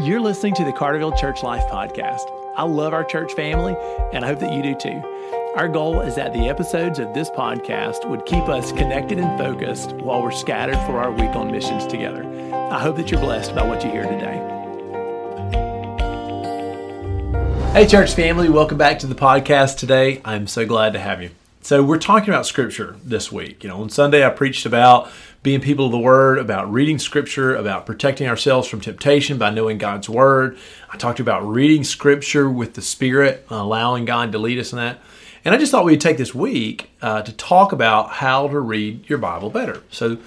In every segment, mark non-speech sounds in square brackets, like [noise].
You're listening to the Carterville Church Life Podcast. I love our church family, and I hope that you do too. Our goal is that the episodes of this podcast would keep us connected and focused while we're scattered for our week on missions together. I hope that you're blessed by what you hear today. Hey, church family, welcome back to the podcast today. I'm so glad to have you. So, we're talking about scripture this week. You know, on Sunday, I preached about being people of the Word, about reading Scripture, about protecting ourselves from temptation by knowing God's Word. I talked about reading Scripture with the Spirit, allowing God to lead us in that. And I just thought we'd take this week uh, to talk about how to read your Bible better. So,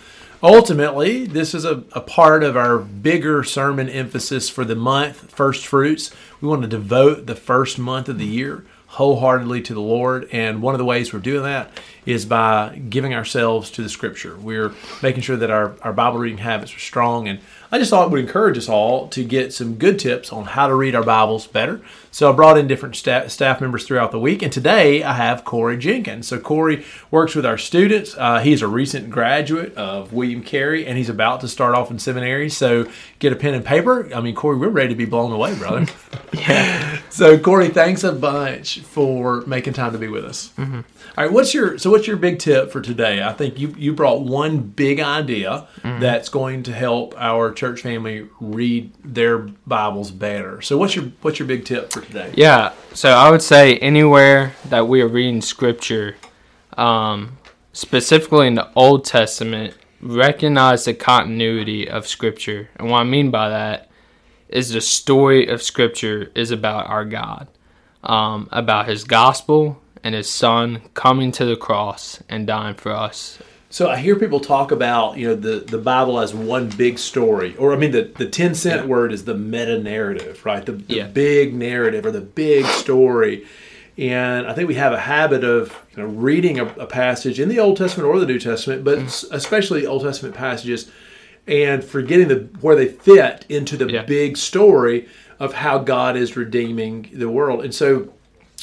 ultimately, this is a, a part of our bigger sermon emphasis for the month, First Fruits. We want to devote the first month of the year wholeheartedly to the Lord. And one of the ways we're doing that is by giving ourselves to the Scripture. We're making sure that our, our Bible reading habits are strong. And I just thought it would encourage us all to get some good tips on how to read our Bibles better. So I brought in different staff, staff members throughout the week. And today I have Corey Jenkins. So Corey works with our students. Uh, he's a recent graduate of William Carey and he's about to start off in seminary. So get a pen and paper. I mean, Corey, we're ready to be blown away, brother. [laughs] yeah. So Corey, thanks a bunch for making time to be with us. Mm-hmm. All right, what's your so what's your big tip for today? I think you you brought one big idea mm-hmm. that's going to help our church family read their Bibles better. So what's your what's your big tip for today? Yeah, so I would say anywhere that we are reading Scripture, um, specifically in the Old Testament, recognize the continuity of Scripture, and what I mean by that is the story of Scripture is about our God, um, about His gospel and his son coming to the cross and dying for us. So I hear people talk about, you know, the, the Bible as one big story. Or I mean the, the 10 cent yeah. word is the meta narrative, right? The, the yeah. big narrative or the big story. And I think we have a habit of you know, reading a, a passage in the Old Testament or the New Testament, but mm. especially Old Testament passages, and forgetting the where they fit into the yeah. big story of how God is redeeming the world. And so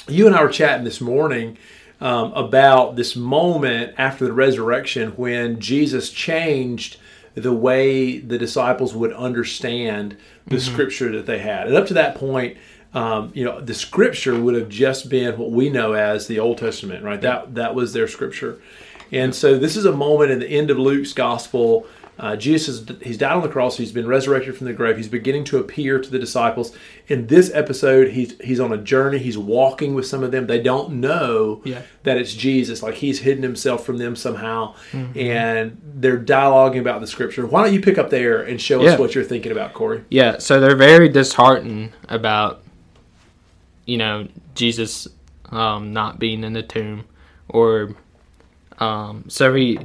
you and I were chatting this morning um, about this moment after the resurrection when Jesus changed the way the disciples would understand the mm-hmm. scripture that they had. And up to that point, um, you know, the scripture would have just been what we know as the Old Testament, right? That that was their scripture. And so this is a moment in the end of Luke's gospel uh, Jesus, he's died on the cross. He's been resurrected from the grave. He's beginning to appear to the disciples. In this episode, he's he's on a journey. He's walking with some of them. They don't know yeah. that it's Jesus. Like he's hidden himself from them somehow, mm-hmm. and they're dialoguing about the scripture. Why don't you pick up there and show yeah. us what you're thinking about, Corey? Yeah. So they're very disheartened about, you know, Jesus um, not being in the tomb, or um, so he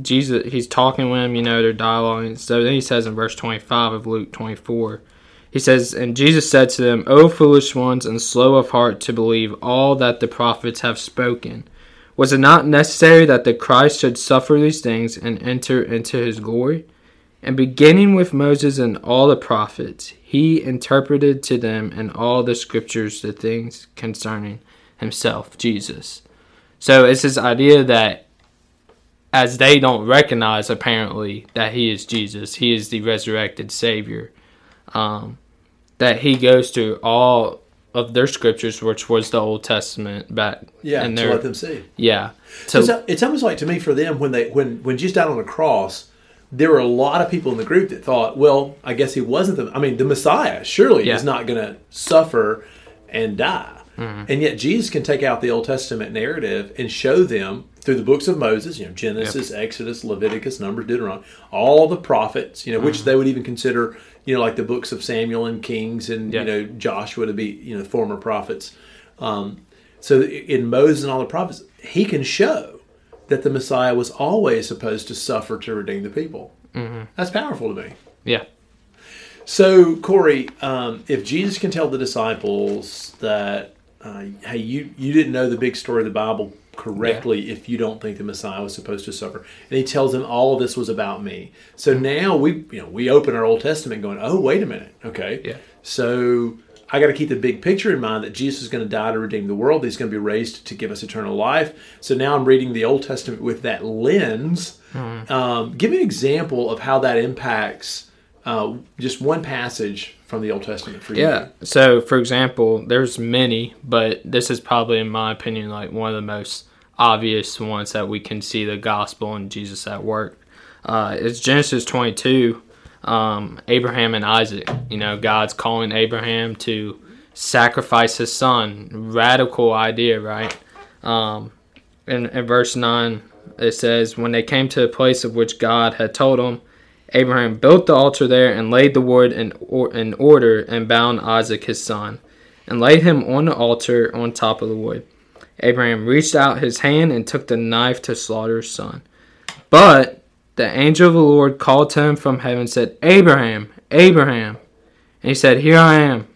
Jesus, he's talking with him, you know, they're dialoguing. So then he says in verse 25 of Luke 24, he says, And Jesus said to them, O foolish ones, and slow of heart to believe all that the prophets have spoken. Was it not necessary that the Christ should suffer these things and enter into his glory? And beginning with Moses and all the prophets, he interpreted to them in all the scriptures the things concerning himself, Jesus. So it's this idea that as they don't recognize apparently that he is Jesus, he is the resurrected Savior. Um, that he goes to all of their scriptures, which was the Old Testament, back yeah, and to let them see. Yeah, so it's, it's almost like to me for them when they when when Jesus died on the cross, there were a lot of people in the group that thought, well, I guess he wasn't the. I mean, the Messiah surely yeah. is not going to suffer and die. Mm-hmm. And yet Jesus can take out the Old Testament narrative and show them through the books of Moses, you know, Genesis, yep. Exodus, Leviticus, Numbers, Deuteronomy, all the prophets, you know, mm-hmm. which they would even consider, you know, like the books of Samuel and Kings and, yep. you know, Joshua to be, you know, former prophets. Um, so in Moses and all the prophets, he can show that the Messiah was always supposed to suffer to redeem the people. Mm-hmm. That's powerful to me. Yeah. So, Corey, um, if Jesus can tell the disciples that uh, hey, you you didn't know the big story of the Bible correctly yeah. if you don't think the Messiah was supposed to suffer. And he tells them all of this was about me. So now we you know we open our Old Testament going, oh wait a minute, okay, yeah. So I got to keep the big picture in mind that Jesus is going to die to redeem the world. He's going to be raised to give us eternal life. So now I'm reading the Old Testament with that lens. Mm-hmm. Um, give me an example of how that impacts uh, just one passage from the Old Testament for you. Yeah. So, for example, there's many, but this is probably, in my opinion, like one of the most obvious ones that we can see the gospel and Jesus at work. Uh, it's Genesis 22, um, Abraham and Isaac. You know, God's calling Abraham to sacrifice his son. Radical idea, right? Um, in, in verse 9, it says, When they came to a place of which God had told them, Abraham built the altar there and laid the wood in, or, in order and bound Isaac his son, and laid him on the altar on top of the wood. Abraham reached out his hand and took the knife to slaughter his son. But the angel of the Lord called to him from heaven and said, Abraham, Abraham. And he said, Here I am.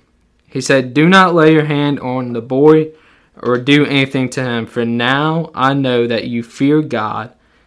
He said, Do not lay your hand on the boy or do anything to him, for now I know that you fear God,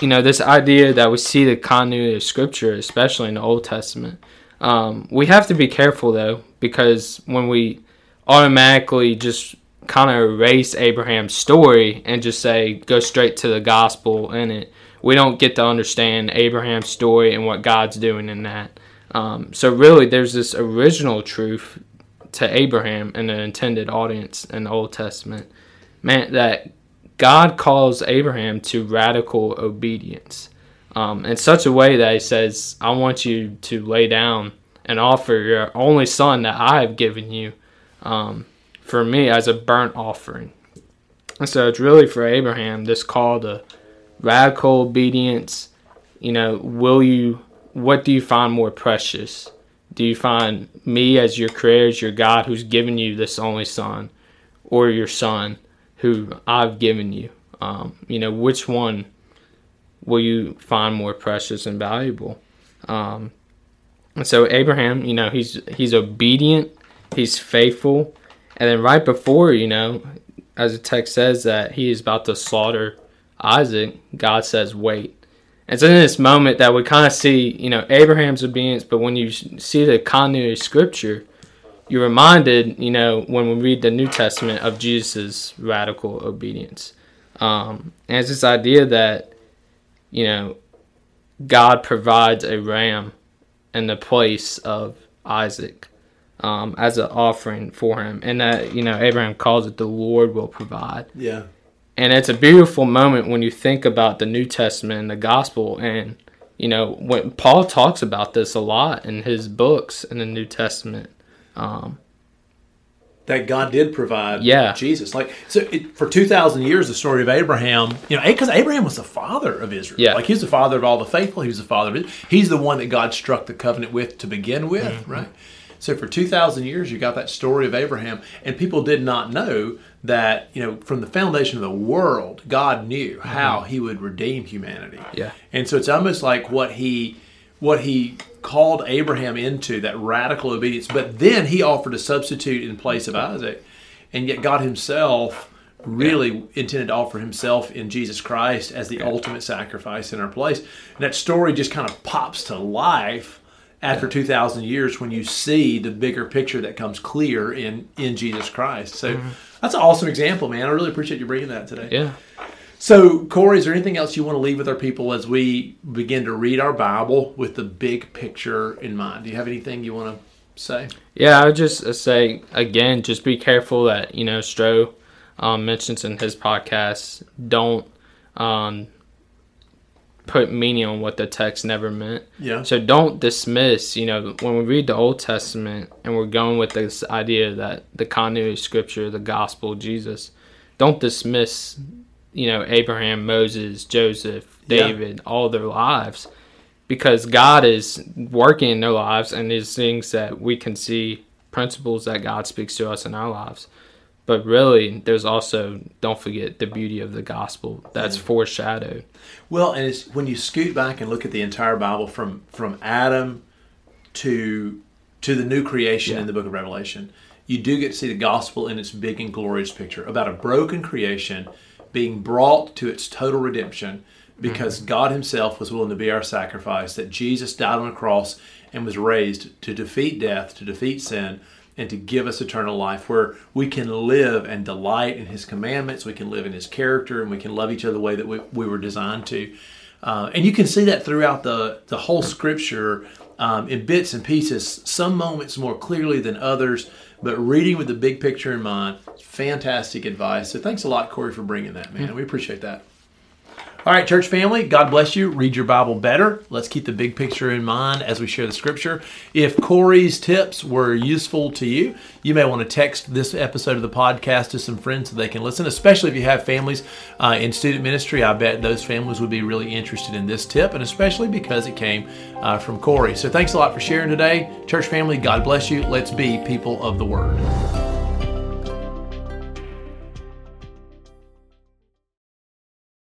you know, this idea that we see the continuity of Scripture, especially in the Old Testament, um, we have to be careful though, because when we automatically just kind of erase Abraham's story and just say go straight to the gospel in it, we don't get to understand Abraham's story and what God's doing in that. Um, so really, there's this original truth to Abraham and the intended audience in the Old Testament, man, that God calls Abraham to radical obedience um, in such a way that he says, I want you to lay down and offer your only son that I have given you um, for me as a burnt offering. And so it's really for Abraham this call to radical obedience. You know, will you, what do you find more precious? Do you find me as your creator, as your God who's given you this only son, or your son? Who I've given you. Um, you know, which one will you find more precious and valuable? Um, and so Abraham, you know, he's he's obedient, he's faithful, and then right before, you know, as the text says that he is about to slaughter Isaac, God says, "Wait." And so in this moment that we kind of see, you know, Abraham's obedience, but when you see the continuity of Scripture, you're reminded, you know, when we read the New Testament of Jesus' radical obedience. Um, and it's this idea that, you know, God provides a ram in the place of Isaac um, as an offering for him. And that, you know, Abraham calls it the Lord will provide. Yeah. And it's a beautiful moment when you think about the New Testament and the gospel. And, you know, when Paul talks about this a lot in his books in the New Testament um, that God did provide yeah. Jesus. Like so it, for 2000 years the story of Abraham, you know, cuz Abraham was the father of Israel. Yeah. Like he's the father of all the faithful, he was the father of it. He's the one that God struck the covenant with to begin with, mm-hmm. right? So for 2000 years you got that story of Abraham and people did not know that, you know, from the foundation of the world, God knew mm-hmm. how he would redeem humanity. Yeah. And so it's almost like what he what he called Abraham into that radical obedience, but then he offered a substitute in place of Isaac. And yet God himself really yeah. intended to offer himself in Jesus Christ as the yeah. ultimate sacrifice in our place. And that story just kind of pops to life after yeah. 2000 years when you see the bigger picture that comes clear in in Jesus Christ. So mm-hmm. that's an awesome example, man. I really appreciate you bringing that today. Yeah. So, Corey, is there anything else you want to leave with our people as we begin to read our Bible with the big picture in mind? Do you have anything you want to say? Yeah, I would just uh, say again, just be careful that you know Stroh um, mentions in his podcast. Don't um, put meaning on what the text never meant. Yeah. So don't dismiss. You know, when we read the Old Testament and we're going with this idea that the continuity of Scripture, the Gospel, Jesus, don't dismiss you know Abraham, Moses, Joseph, David, yeah. all their lives, because God is working in their lives and there's things that we can see principles that God speaks to us in our lives. But really, there's also don't forget the beauty of the gospel that's mm. foreshadowed. Well, and it's when you scoot back and look at the entire Bible from from Adam to to the new creation yeah. in the Book of Revelation you do get to see the gospel in its big and glorious picture about a broken creation being brought to its total redemption because mm-hmm. God Himself was willing to be our sacrifice, that Jesus died on a cross and was raised to defeat death, to defeat sin, and to give us eternal life where we can live and delight in His commandments, we can live in His character, and we can love each other the way that we, we were designed to. Uh, and you can see that throughout the, the whole scripture um, in bits and pieces, some moments more clearly than others, but reading with the big picture in mind, fantastic advice. So thanks a lot, Corey, for bringing that, man. We appreciate that. All right, church family, God bless you. Read your Bible better. Let's keep the big picture in mind as we share the scripture. If Corey's tips were useful to you, you may want to text this episode of the podcast to some friends so they can listen, especially if you have families uh, in student ministry. I bet those families would be really interested in this tip, and especially because it came uh, from Corey. So thanks a lot for sharing today. Church family, God bless you. Let's be people of the Word.